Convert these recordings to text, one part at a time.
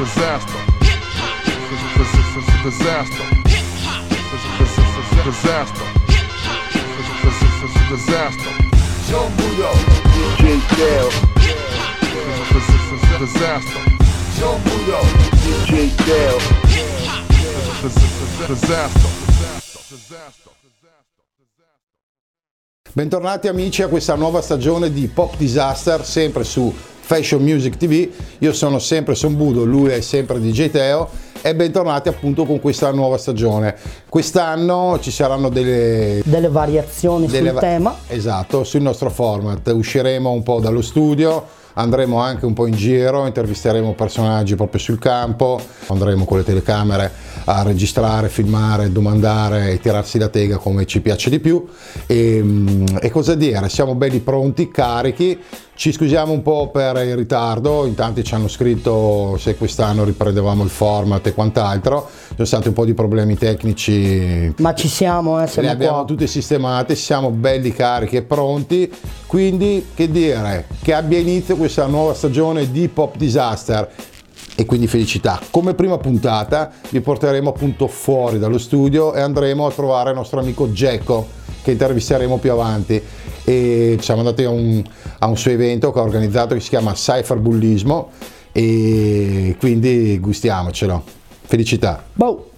Disaster. Disaster. Disaster. Disaster. Joe Budo, DJ Dale, Disaster. Joe Budo, DJ Dale. Disaster. Disaster. Bentornati amici a questa nuova stagione di Pop Disaster, sempre su Fashion Music TV. Io sono sempre Sombudo, lui è sempre DJ Teo e bentornati appunto con questa nuova stagione. Quest'anno ci saranno delle, delle variazioni delle sul va- tema. Esatto, sul nostro format. Usciremo un po' dallo studio, andremo anche un po' in giro, intervisteremo personaggi proprio sul campo, andremo con le telecamere a registrare, filmare, domandare e tirarsi la tega come ci piace di più. E, mm, e cosa dire, siamo belli pronti, carichi. Ci scusiamo un po' per il ritardo, in tanti ci hanno scritto se quest'anno riprendevamo il format e quant'altro, ci sono stati un po' di problemi tecnici Ma ci siamo, eh, siamo le abbiamo qua. tutte sistemate, siamo belli carichi e pronti. Quindi, che dire, che abbia inizio questa nuova stagione di Pop Disaster e quindi felicità. Come prima puntata vi porteremo appunto fuori dallo studio e andremo a trovare il nostro amico Gecko che intervisteremo più avanti. E siamo andati a un, a un suo evento che ha organizzato che si chiama Cypher Bullismo e quindi gustiamocelo. Felicità. Boh.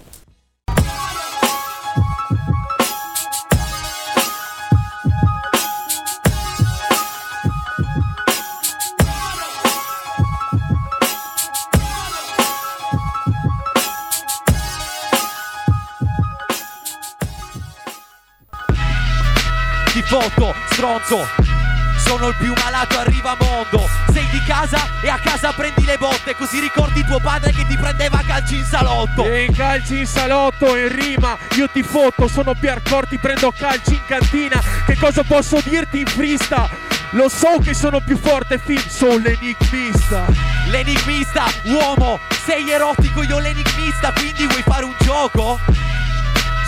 Stronzo Sono il più malato, arriva mondo. Sei di casa e a casa prendi le botte Così ricordi tuo padre che ti prendeva a calci in salotto. E in calci in salotto in rima Io ti fotto, sono Piercor, ti prendo calci in cantina. Che cosa posso dirti in frista? Lo so che sono più forte, film, sono l'enigmista. L'enigmista, uomo Sei erotico, io l'enigmista Quindi vuoi fare un gioco?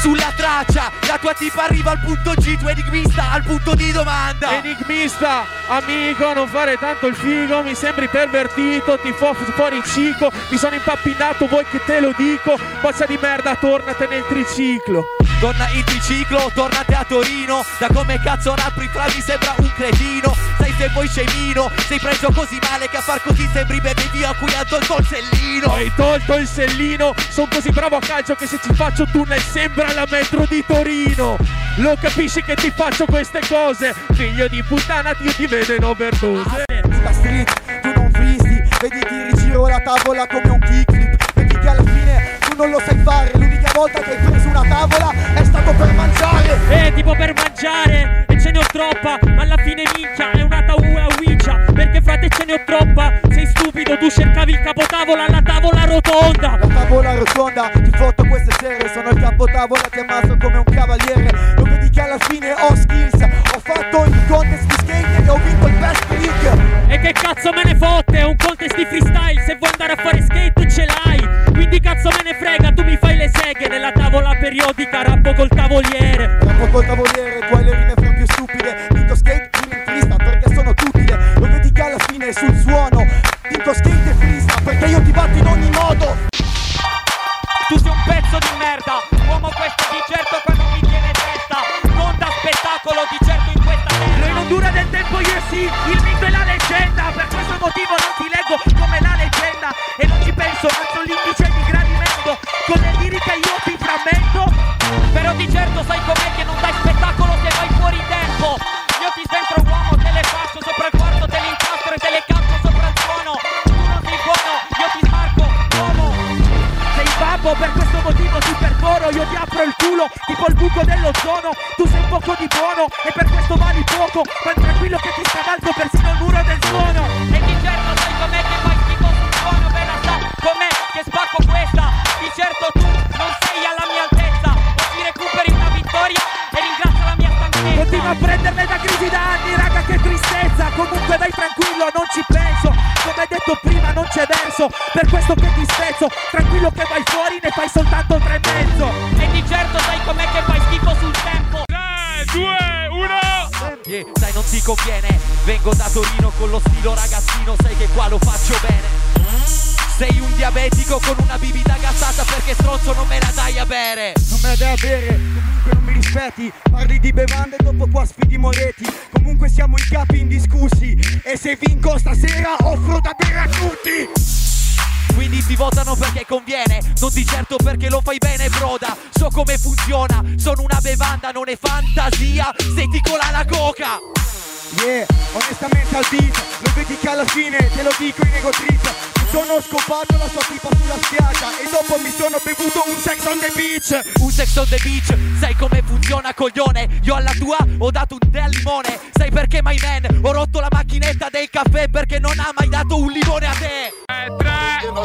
Sulla traccia, la tua tipa arriva al punto G Tu enigmista al punto di domanda. Enigmista, amico, non fare tanto il figo Mi sembri pervertito, ti fo fuori il cico Mi sono impappinato, vuoi che te lo dico? Bozza di merda, tornate nel triciclo. Torna in triciclo, tornate a Torino Da come cazzo rapri fra mi sembra un cretino. Sai se vuoi scemino Sei preso così male che a far così sembri bebe via a cui ha tolto il sellino. Hai tolto il sellino, sono così bravo a calcio che se ci faccio tunnel sembra la metro di Torino. Lo capisci che ti faccio queste cose? Figlio di puttana, io ti vedo in overdose. da street, tu non visti, vedi ti rigiro la tavola come un kickflip, vedi che alla fine tu non lo sai fare, l'unica volta che hai preso una tavola è stato per mangiare. Eh, tipo per mangiare, e ce ne ho troppa, ma alla fine minchia, è una taula wiccia, perché frate ce ne ho troppa, sei stupido, tu cercavi il capotavola alla tavola rotonda. La tavola rotonda, ti foto queste sere, sono il capotavola chiamato come un cavaliere, lo vedi che alla fine ho skills, ho fatto il contest di skate e ho vinto il best trick. E che cazzo me ne fotte, è un contest di freestyle, se vuoi andare a fare skate ce l'hai, quindi cazzo me ne frega, tu mi fai le seghe, nella tavola periodica. Rappo col tavoliere. Rappo col tavoliere, tu hai le rime dell'ozono Tu sei poco di buono e per questo vali poco. Ma tranquillo che ti scavalco persino il muro del suono. E di certo sai com'è che fai schifo sul suono Ve la sa com'è che spacco questa. Di certo tu non sei alla mia altezza. Così recuperi una vittoria e ringrazio la mia stanchezza. Continua a prenderle da crisi da anni, raga che tristezza. Comunque vai tranquillo, non ci verso Per questo che ti spezzo Tranquillo che vai fuori, ne fai soltanto tre e mezzo. E di certo sai com'è che fai schifo sul tempo. 3, 2, 1 Yeah, sai non ti conviene. Vengo da Torino con lo stilo ragazzino Sai che qua lo faccio bene. Sei un diabetico con una bibita gassata perché stronzo non me la dai a bere. Non me la dai a bere, comunque non mi rispetti. Parli di bevande e dopo qua sfidi moletti Comunque siamo i capi indiscussi E se vinco stasera offro da bere a tutti quindi ti votano perché conviene, non di certo perché lo fai bene, broda. So come funziona, sono una bevanda, non è fantasia. Se ti cola la coca. Yeah, onestamente al beat Lo vedi che alla fine, te lo dico in ego trip sono scopato la sua tipa sulla spiaggia. E dopo mi sono bevuto un sex on the beach. Un sex on the beach, sai come funziona coglione? Io alla tua ho dato un tè al limone. Sai perché my man, ho rotto la macchinetta del caffè Perché non ha mai dato un limone a te. 3,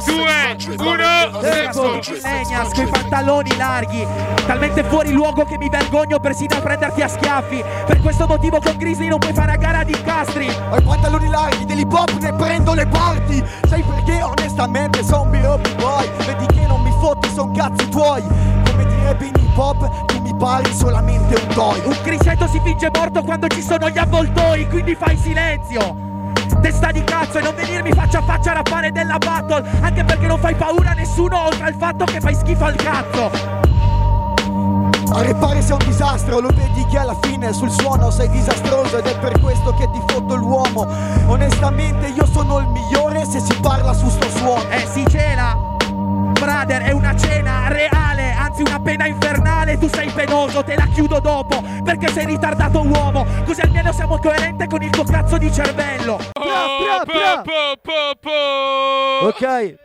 2, 1, Tempo, Legnas coi pantaloni larghi Talmente fuori luogo che mi vergogno persino a prenderti a schiaffi. Per questo motivo con Grizzly non puoi fare una gara di incastri. Ho i pantaloni larghi dell'hip hop ne prendo le parti. Sai perché? Onestamente son B.O.B. boy Vedi che non mi fotti son cazzi tuoi. Come direbbe in hip hop tu mi pari solamente un toy. Un criceto si finge morto quando ci sono gli avvoltoi Quindi fai silenzio Testa di cazzo e non venirmi faccia a faccia a rappare della battle Anche perché non fai paura a nessuno oltre al fatto che fai schifo al cazzo A repare sei un disastro, lo vedi che alla fine sul suono sei disastroso ed è per questo che ti fotto l'uomo. Onestamente io sono il migliore se si parla su sto suono. Eh si cela Brother è una cena reale Anzi una pena infernale Tu sei penoso te la chiudo dopo Perché sei ritardato uomo Così almeno siamo coerenti con il tuo cazzo di cervello Bra, bra, bra. Ok,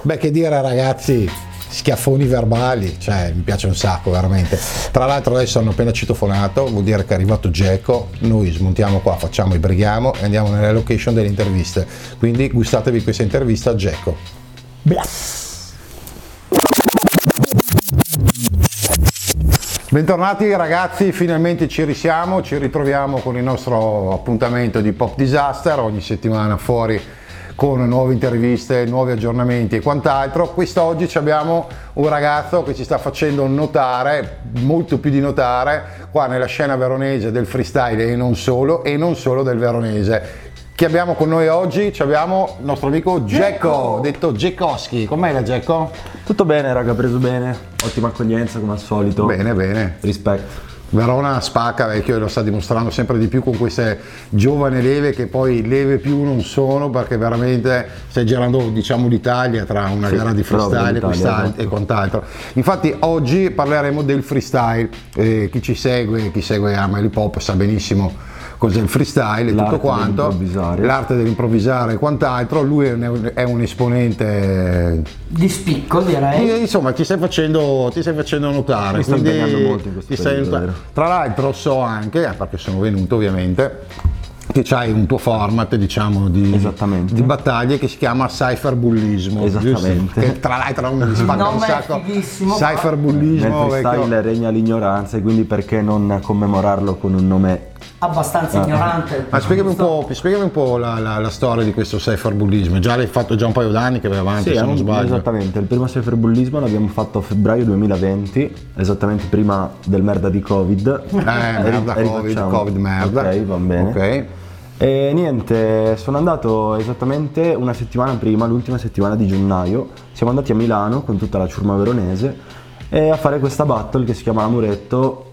Beh, che dire ragazzi, schiaffoni verbali, cioè mi piace un sacco veramente. Tra l'altro adesso hanno appena citofonato, vuol dire che è arrivato Geco, noi smontiamo qua, facciamo i brighiamo e andiamo nelle location delle interviste. Quindi gustatevi questa intervista a Geco. Bentornati ragazzi, finalmente ci risiamo, ci ritroviamo con il nostro appuntamento di Pop Disaster, ogni settimana fuori con nuove interviste, nuovi aggiornamenti e quant'altro. Quest'oggi abbiamo un ragazzo che ci sta facendo notare, molto più di notare, qua nella scena veronese del freestyle e non solo, e non solo del veronese. Chi abbiamo con noi oggi? Ci abbiamo il nostro amico Gecko, detto Gekowski. Com'è la Gecko? Tutto bene, raga, preso bene. Ottima accoglienza come al solito. Bene, bene. Rispetto. Verona spacca vecchio e lo sta dimostrando sempre di più con queste giovani leve che poi leve più non sono perché veramente stai girando diciamo l'Italia tra una Sì, gara di freestyle e, esatto. e quant'altro. Infatti oggi parleremo del freestyle, Eh, chi ci segue, chi segue ama l'hip hop sa benissimo cos'è il freestyle e tutto quanto, l'arte dell'improvvisare e quant'altro, lui è un, è un esponente Di spicco direi. e, insomma, ti stai facendo, ti stai facendo notare. Mi sto quindi impegnando molto in questo ti stai periodo, notare. Tra l'altro, so anche, eh, perché sono venuto ovviamente, che c'hai un tuo format, diciamo, di, di battaglie che si chiama cyberbullismo. Esattamente. giusto? Che tra l'altro non mi spacca un sacco. Cyberbullismo. freestyle vecchio. regna l'ignoranza e quindi perché non commemorarlo con un nome Abbastanza ignorante. Ma spiegami un po', spiegami un po' la, la- la storia di questo cyberbullismo. Già l'hai fatto già un paio d'anni che vai avanti, Sì, se non un- sbaglio. esattamente, il primo cyberbullismo l'abbiamo fatto a febbraio 2020, esattamente prima del merda di Covid. Eh, merda, E Covid. Covid, merda. Ok, va bene. Ok. E niente, sono andato esattamente una settimana prima, l'ultima settimana di gennaio. Siamo andati a Milano con tutta la ciurma veronese e a fare questa battle che si chiama La Muretto,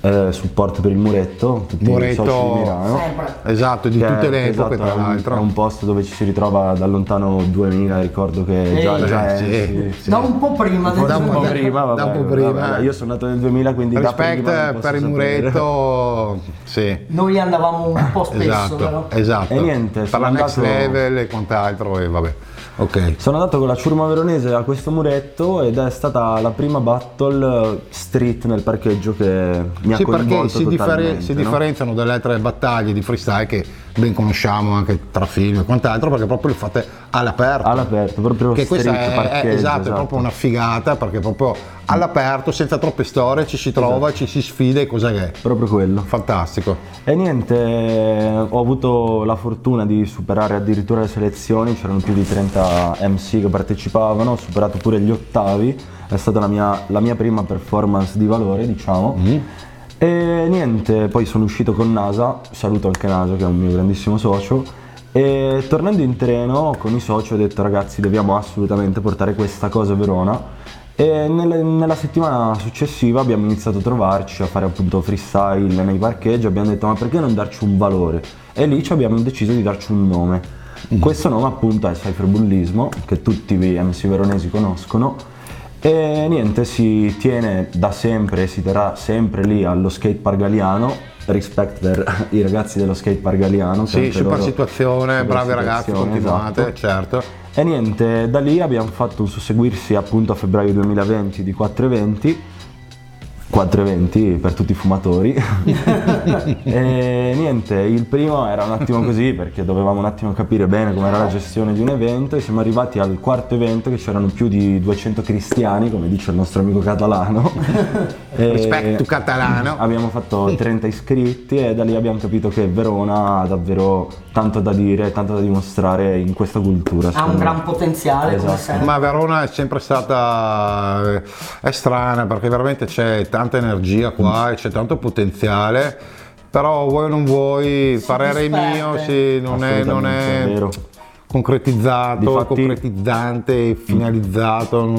eh, eh, supporto per il Muretto, tutti Muretto- i soci di Milano. Sempre. Esatto, di Che tutte è- le epoche, esatto, tra un- l'altro. È un posto dove ci si ritrova da lontano 2000, ricordo che già, Ehi. già Eh, è, sì, sì. sì. Da un po' prima del Da un po' Un po' 2000. prima, vabbè, da un po' prima. vabbè, io sono nato nel 2000, quindi da prima per il muretto, sì. Noi andavamo un po' spesso, Esatto, vero? esatto. E niente, per la next andato- level e quant'altro e vabbè. Ok. Sono andato con la ciurma veronese a questo muretto ed è stata la prima battle street nel parcheggio che mi ha Sì, perché si, totalmente, si no? differenziano dalle altre battaglie di freestyle che ben conosciamo anche tra film e quant'altro perché proprio le fate all'aperto. All'aperto, proprio che questa street è, è- parcheggio, esatto, è proprio una figata perché proprio all'aperto, senza troppe storie, ci si trova, Esatto. ci si sfida e cos'è che è. Proprio quello. Fantastico. E niente, ho avuto la fortuna di superare addirittura le selezioni, c'erano più di 30 MC che partecipavano, ho superato pure gli ottavi, è stata la mia, la mia prima performance di valore, diciamo. E niente, poi sono uscito con NASA, saluto anche NASA che è un mio grandissimo socio, E tornando in treno con i soci ho detto ragazzi dobbiamo assolutamente portare questa cosa a Verona e nelle- nella settimana successiva abbiamo iniziato a trovarci a fare appunto freestyle nei parcheggi, abbiamo detto ma perché non darci un valore? E lì ci abbiamo deciso di darci un nome. Questo nome appunto è Cyberbullismo, che tutti i MC veronesi conoscono. E niente, si tiene da sempre, si terrà sempre lì allo skatepark Galiano. Respect per i ragazzi dello skatepark Galiano. Sì, super situazione, super bravi ragazzi, continuate, esatto. certo. E niente, da lì abbiamo fatto un susseguirsi appunto a febbraio 2020 di 4 eventi. 4 eventi per tutti i fumatori. e niente, il primo era un attimo così perché dovevamo un attimo capire bene com'era la gestione di un evento e siamo arrivati al quarto evento che c'erano più di 200 cristiani, come dice il nostro amico catalano. E Rispetto catalano. Abbiamo fatto 30 iscritti e da lì abbiamo capito che Verona ha davvero tanto da dire, tanto da dimostrare in questa cultura. Ha un me. gran potenziale come Esatto. sempre. Ma Verona è sempre stata eh, è strana perché veramente c'è tanta energia qua e c'è tanto potenziale. Però vuoi o non vuoi, parere mio sì, non è, non è è vero. concretizzato, Difatti- concretizzante, finalizzato. non-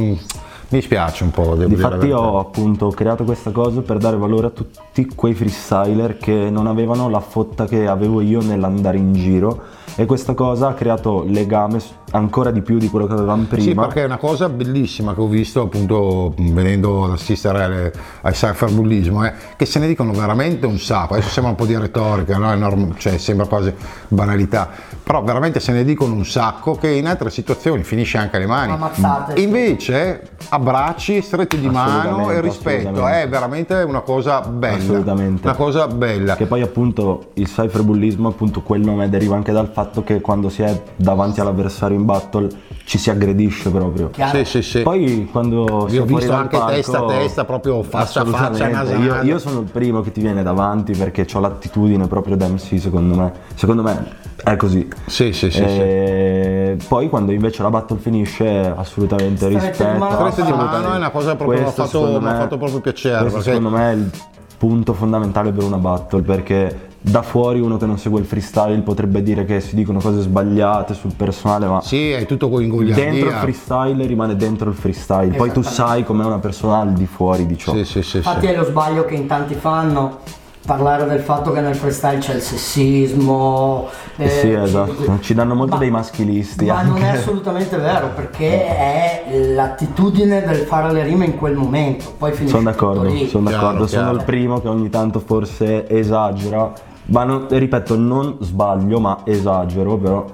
Mi dispiace un po', devo dire Difatti verità. ho appunto creato questa cosa per dare valore a tutti quei freestyler che non avevano la fotta che avevo io nell'andare in giro e questa cosa ha creato legame ancora di più di quello che avevamo Sì, prima. perché è una cosa bellissima che ho visto appunto venendo ad assistere alle- al cyberbullismo, è che se ne dicono veramente un sacco, adesso sembra un po' di retorica, no? È norm- cioè, sembra quasi banalità, però veramente se ne dicono un sacco che in altre situazioni finisce anche alle mani. Ammazzate, sì. Invece abbracci, stretti di mano e rispetto, è veramente una cosa bella. Assolutamente. Una cosa bella. Che poi appunto il cyberbullismo, appunto quel nome deriva anche dal fatto che quando si è davanti all'avversario in battle ci si aggredisce proprio. Chiaro? Sì, sì, sì. Poi quando si ho visto anche palco- testa a testa, proprio faccia a faccia, naso Io, io sono il primo che ti viene davanti perché ho l'attitudine proprio da MC secondo me. Secondo me è così. Sì, sì, sì, sì. E Poi quando invece la battle finisce assolutamente Strette rispetto. Strette di mano è una cosa proprio- mi ha Questo, fatto- secondo mi ha me- fatto proprio piacere, Questo perché- secondo me è il punto fondamentale per una battle perché da fuori uno che non segue il freestyle potrebbe dire che si dicono cose sbagliate sul personale ma Sì, è tutto con dentro il freestyle rimane dentro il freestyle poi tu sai com'è una persona al di fuori di ciò Sì, sì, sì, Infatti sì. è lo sbaglio che in tanti fanno parlare del fatto che nel freestyle c'è il sessismo. Eh sì, ci- esatto. Ci danno molto Ma- dei maschilisti Ma non è anche. assolutamente vero perché è l'attitudine del fare le rime in quel momento. Poi finisce Sono tutto d'accordo, lì. sono Chiaro, d'accordo. Sono chiaro. il primo che ogni tanto forse esagera. Ma non- ripeto, non sbaglio, ma esagero però.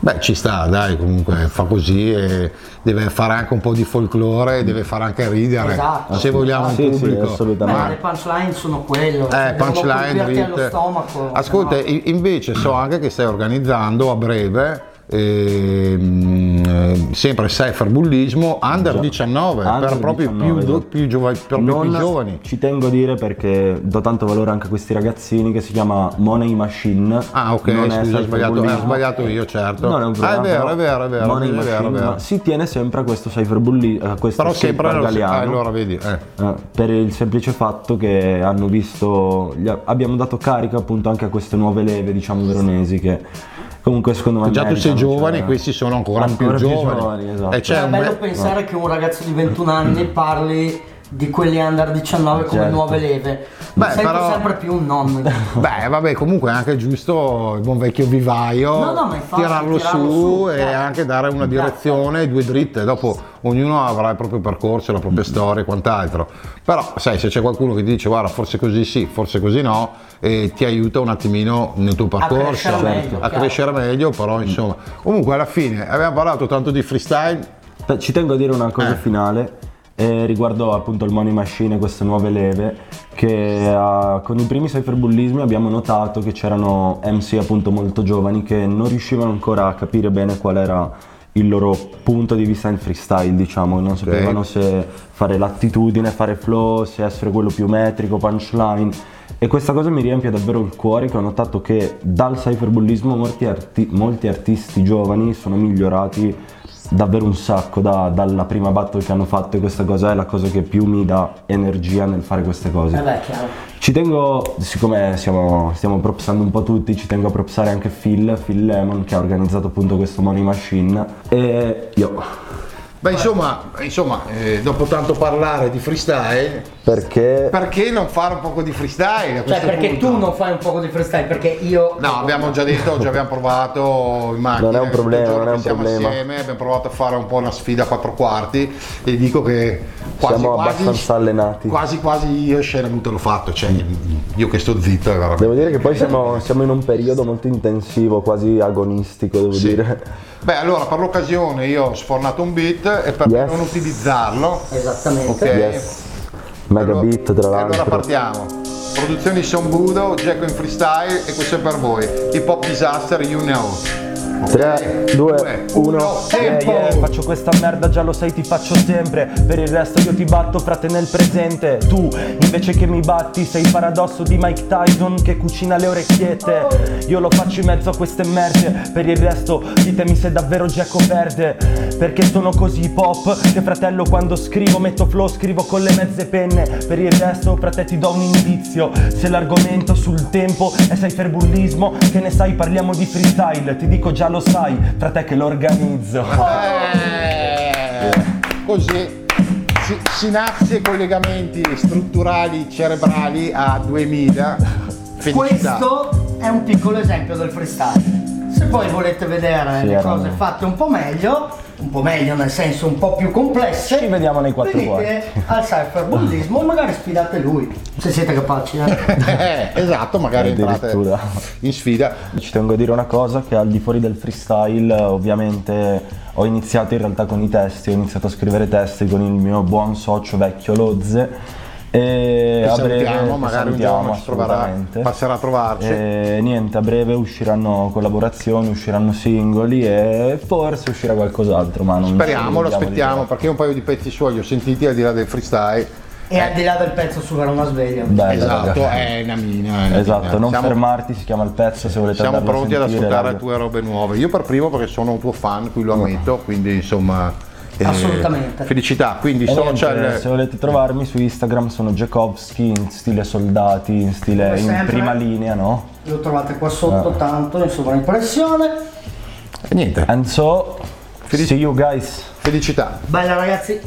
Beh, ci sta, dai, comunque fa così e deve fare anche un po' di folklore, deve fare anche ridere, Esatto. se vogliamo Sì, il sì, pubblico. assolutamente. Ma le punchline sono quello. Eh, cioè, punchline, allo stomaco. Ascolta, no- invece so anche che stai organizzando a breve ehm, eh, sempre cyberbullismo under 19 per Under proprio 19, più, più giova- proprio più giovani. Ci tengo a dire perché do tanto valore anche a questi ragazzini che si chiama Money Machine. Ah, ok, Non è scusa, ho sbagliato, eh, ho sbagliato io, certo. Non è un Ah, è problema, vero, è vero, è vero, Money è vero, è Machine vero. si tiene sempre a questo cyberbullismo, questo Però sempre nello ah, allora vedi, eh. Eh, per il semplice fatto che hanno visto, abbiamo dato carica appunto anche a queste nuove leve, diciamo veronesi, che comunque secondo me Già tu sei giovane, cioè, questi sono ancora, ancora più giovani. esatto. E c'è è un bello me- pensare che un ragazzo di 21 anni parli di quelli under 19 come Certo. nuove leve. Beh, Mi sento però- sempre più un nonno. Beh, vabbè, comunque è anche giusto il buon vecchio vivaio No, no, infatti, tirarlo, tirarlo su, su, e chiaro. anche dare una Chiaro. direzione, due dritte. Dopo ognuno avrà il proprio percorso, la propria storia e quant'altro. Però, sai, se c'è qualcuno che ti dice guarda, forse così sì, forse così no, e ti aiuta un attimino nel tuo percorso crescere meglio, a crescere meglio, però insomma. Comunque alla fine abbiamo parlato tanto di freestyle. Ci tengo a dire una cosa Eh. finale eh, riguardo appunto il money machine e queste nuove leve che eh, con i primi cyberbullismi abbiamo notato che c'erano MC appunto molto giovani che non riuscivano ancora a capire bene qual era il loro punto di vista in freestyle diciamo. Non sapevano se fare l'attitudine fare flow se essere quello più metrico punchline. E questa cosa mi riempie davvero il cuore che ho notato che dal cyberbullismo molti, arti- molti artisti giovani sono migliorati davvero un sacco da- dalla prima battle che hanno fatto e questa cosa è la cosa che più mi dà energia nel fare queste cose. Eh beh, chiaro. Ci Ci tengo, siccome siamo, stiamo propsando un po' tutti, ci tengo a propsare anche Phil, Phil Lemon che ha organizzato appunto questo Money Machine e io. Beh, insomma, insomma eh, dopo tanto parlare di freestyle, Perché perché non fare un po' di freestyle? a Cioè, perché punto? tu non fai un po' di freestyle? Perché io. No, abbiamo già detto, già abbiamo provato in macchina. Non è un problema, non è un che siamo problema. Insieme, abbiamo provato a fare un po' una sfida a quattro quarti e dico che quasi Siamo quasi, abbastanza allenati. Quasi quasi io scena te l'ho fatto, cioè io che sto zitto è veramente. devo dire che poi siamo, siamo in un periodo molto intensivo, quasi agonistico, devo Sì. dire. Beh, allora per l'occasione io ho sfornato un beat e per Yes. non utilizzarlo. Esattamente. Ok. Yes. Mega Allora- beat tra Allora l'altro. partiamo. Produzioni Son Budo, Jacko in freestyle e questo è per voi. Hip Hop Disaster, you know. 3, 2, 1, tempo! Faccio questa merda, già lo sai, ti faccio sempre. Per il resto io ti batto, frate, nel presente. Tu, invece che mi batti, sei il paradosso di Mike Tyson che cucina le orecchiette. Io lo faccio in mezzo a queste merde. Per il resto, ditemi se davvero Jacko perde. Perché sono così hip hop che fratello quando scrivo metto flow, scrivo con le mezze penne. Per il resto, frate, ti do un indizio. Se l'argomento sul tempo è cyberbullismo, che ne sai, parliamo di freestyle. Ti dico già lo sai, frate che lo organizzo. Eh, così si- sinapsi e collegamenti strutturali cerebrali a 2000 felicità Questo è un piccolo esempio del freestyle. Se poi volete vedere Sì, le cose fatte un po' meglio, un po' meglio nel senso un po' più complesse, Ci vediamo nei quattro venite al cyberbullismo e magari sfidate lui, se siete capaci. eh. Eh, esatto magari entrate Addirittura. in sfida Ci tengo a dire una cosa che al di fuori del freestyle ovviamente ho iniziato in realtà con i testi, ho iniziato a scrivere testi con il mio buon socio vecchio Lozze e a breve salutiamo, magari un salutiamo, giorno ci troverà, assolutamente. passerà a trovarci. E niente, a breve usciranno collaborazioni, usciranno singoli e forse uscirà qualcos'altro, ma non speriamo lo aspettiamo perché un paio di pezzi suoi li ho sentiti al di là del freestyle E al di là del pezzo su Verona Sveglia. Bella, esatto raga. è una mina è una Esatto, mina. non siamo, fermarti, si chiama il pezzo se volete siamo pronti a ad ascoltare raga. tue robe nuove io per primo perché sono un tuo fan qui lo ammetto quindi insomma Assolutamente. felicità quindi E social niente, se volete trovarmi su Instagram sono Jakovski in stile soldati, in stile in prima linea, no? Lo trovate qua sotto tanto in sovraimpressione. E niente And so, Felici- see you guys. felicità Bella ragazzi,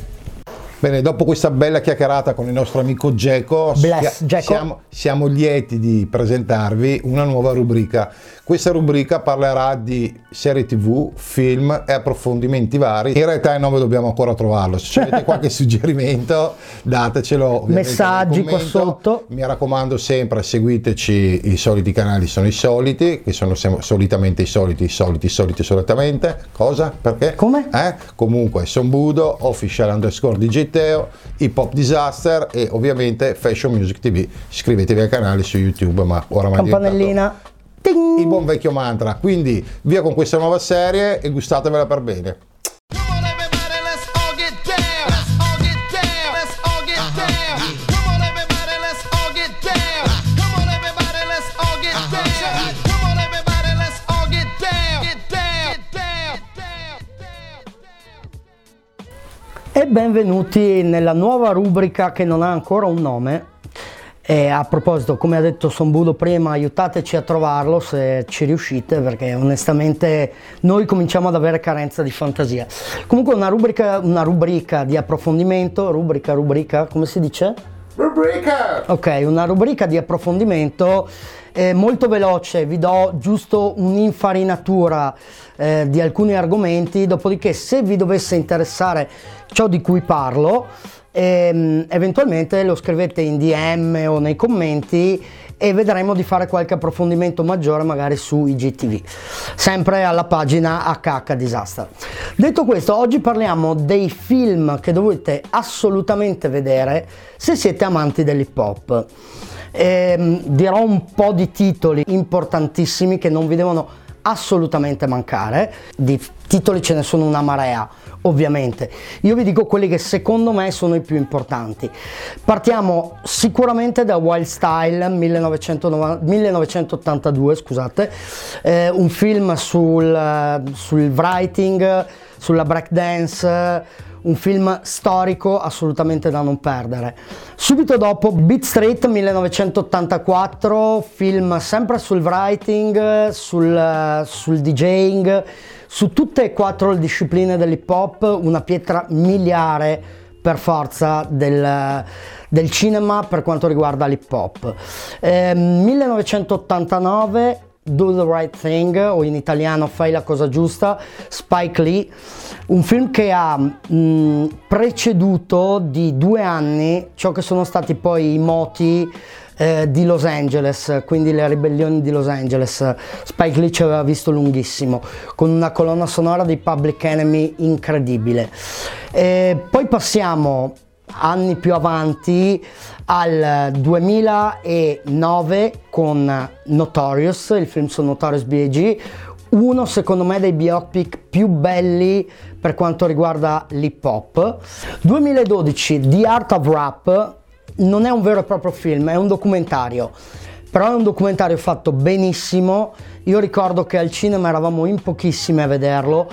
Bene, dopo questa bella chiacchierata con il nostro amico Geco, Bless, sia- Geco. siamo, siamo lieti di presentarvi una nuova rubrica. Questa rubrica parlerà di serie tv, film e approfondimenti vari. In realtà il nome dobbiamo ancora trovarlo. Se avete qualche suggerimento, datecelo. Messaggi qua sotto. Mi raccomando sempre, seguiteci, i soliti canali sono i soliti, che sono solitamente i soliti, i soliti, i soliti, solitamente. Cosa? Perché? Come? Eh? Comunque, Budo, Official underscore Digiteo, Hip Hop Disaster e ovviamente Fashion Music TV. Iscrivetevi al canale su YouTube, ma oramai campanellina. il buon vecchio mantra. Quindi via con questa nuova serie e gustatevela per bene. Benvenuti nella nuova rubrica che non ha ancora un nome. E a proposito, come ha detto Sombudo prima, aiutateci a trovarlo se ci riuscite, perché onestamente noi cominciamo ad avere carenza di fantasia. Comunque una rubrica, una rubrica di approfondimento, rubrica, rubrica, come si dice? Rubrica! Ok, una rubrica di approfondimento eh, molto veloce, vi do giusto un'infarinatura eh, di alcuni argomenti, dopodiché se vi dovesse interessare ciò di cui parlo, ehm, eventualmente lo scrivete in DM o nei commenti e vedremo di fare qualche approfondimento maggiore magari su IGTV, sempre alla pagina HH Disaster. Detto questo, oggi parliamo dei film che dovete assolutamente vedere se siete amanti dell'hip hop. Ehm, dirò un po' di titoli importantissimi che non vi devono assolutamente mancare. Di titoli ce ne sono una marea, ovviamente. Io vi dico quelli che secondo me sono i più importanti. Partiamo sicuramente da Wild Style 1990 1982, scusate, eh, un film sul, sul writing, sulla breakdance, un film storico assolutamente da non perdere. Subito dopo Beat Street 1984, film sempre sul writing, sul, sul DJing, su tutte e quattro le discipline dell'hip hop, una pietra miliare per forza del, del cinema per quanto riguarda l'hip hop. Eh, 1989 Do the Right Thing o in italiano Fai la cosa giusta, Spike Lee, un film che ha mh, preceduto di due anni ciò che sono stati poi i moti eh, di Los Angeles, quindi le ribellioni di Los Angeles. Spike Lee ci aveva visto lunghissimo, con una colonna sonora di Public Enemy incredibile. E poi passiamo anni più avanti al 2009 con Notorious, il film su Notorious B.I.G., uno secondo me dei biopic più belli per quanto riguarda l'hip hop. 2012 The Art of Rap non è un vero e proprio film, è un documentario, però è un documentario fatto benissimo. Io ricordo che al cinema eravamo in pochissimi a vederlo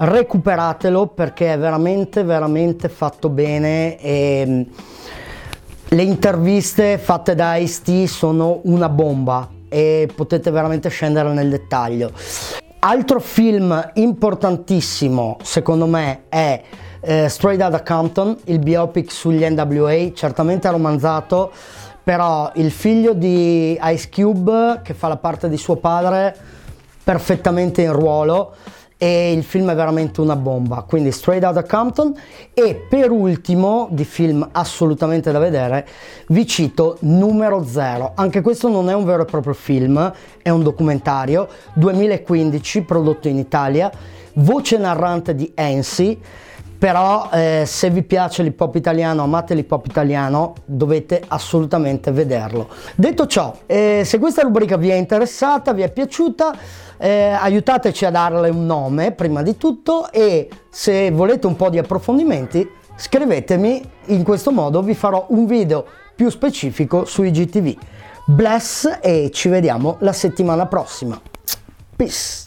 recuperatelo perché è veramente veramente fatto bene e mm, le interviste fatte da Ice-T sono una bomba e potete veramente scendere nel dettaglio. Altro film importantissimo secondo me è eh, Straight Outta Compton, il biopic sugli NWA, certamente romanzato, però il figlio di Ice Cube che fa la parte di suo padre perfettamente in ruolo e il film è veramente una bomba, quindi Straight Outta Compton. E per ultimo di film assolutamente da vedere vi cito Numero Zero, anche questo non è un vero e proprio film, è un documentario 2015 prodotto in Italia, voce narrante di Ensi però eh, se vi piace l'hip hop italiano, amate l'hip hop italiano, dovete assolutamente vederlo. Detto ciò, eh, se questa rubrica vi è interessata, vi è piaciuta, eh, aiutateci a darle un nome prima di tutto e se volete un po' di approfondimenti scrivetemi, in questo modo vi farò un video più specifico su IGTV. Bless e ci vediamo la settimana prossima. Peace.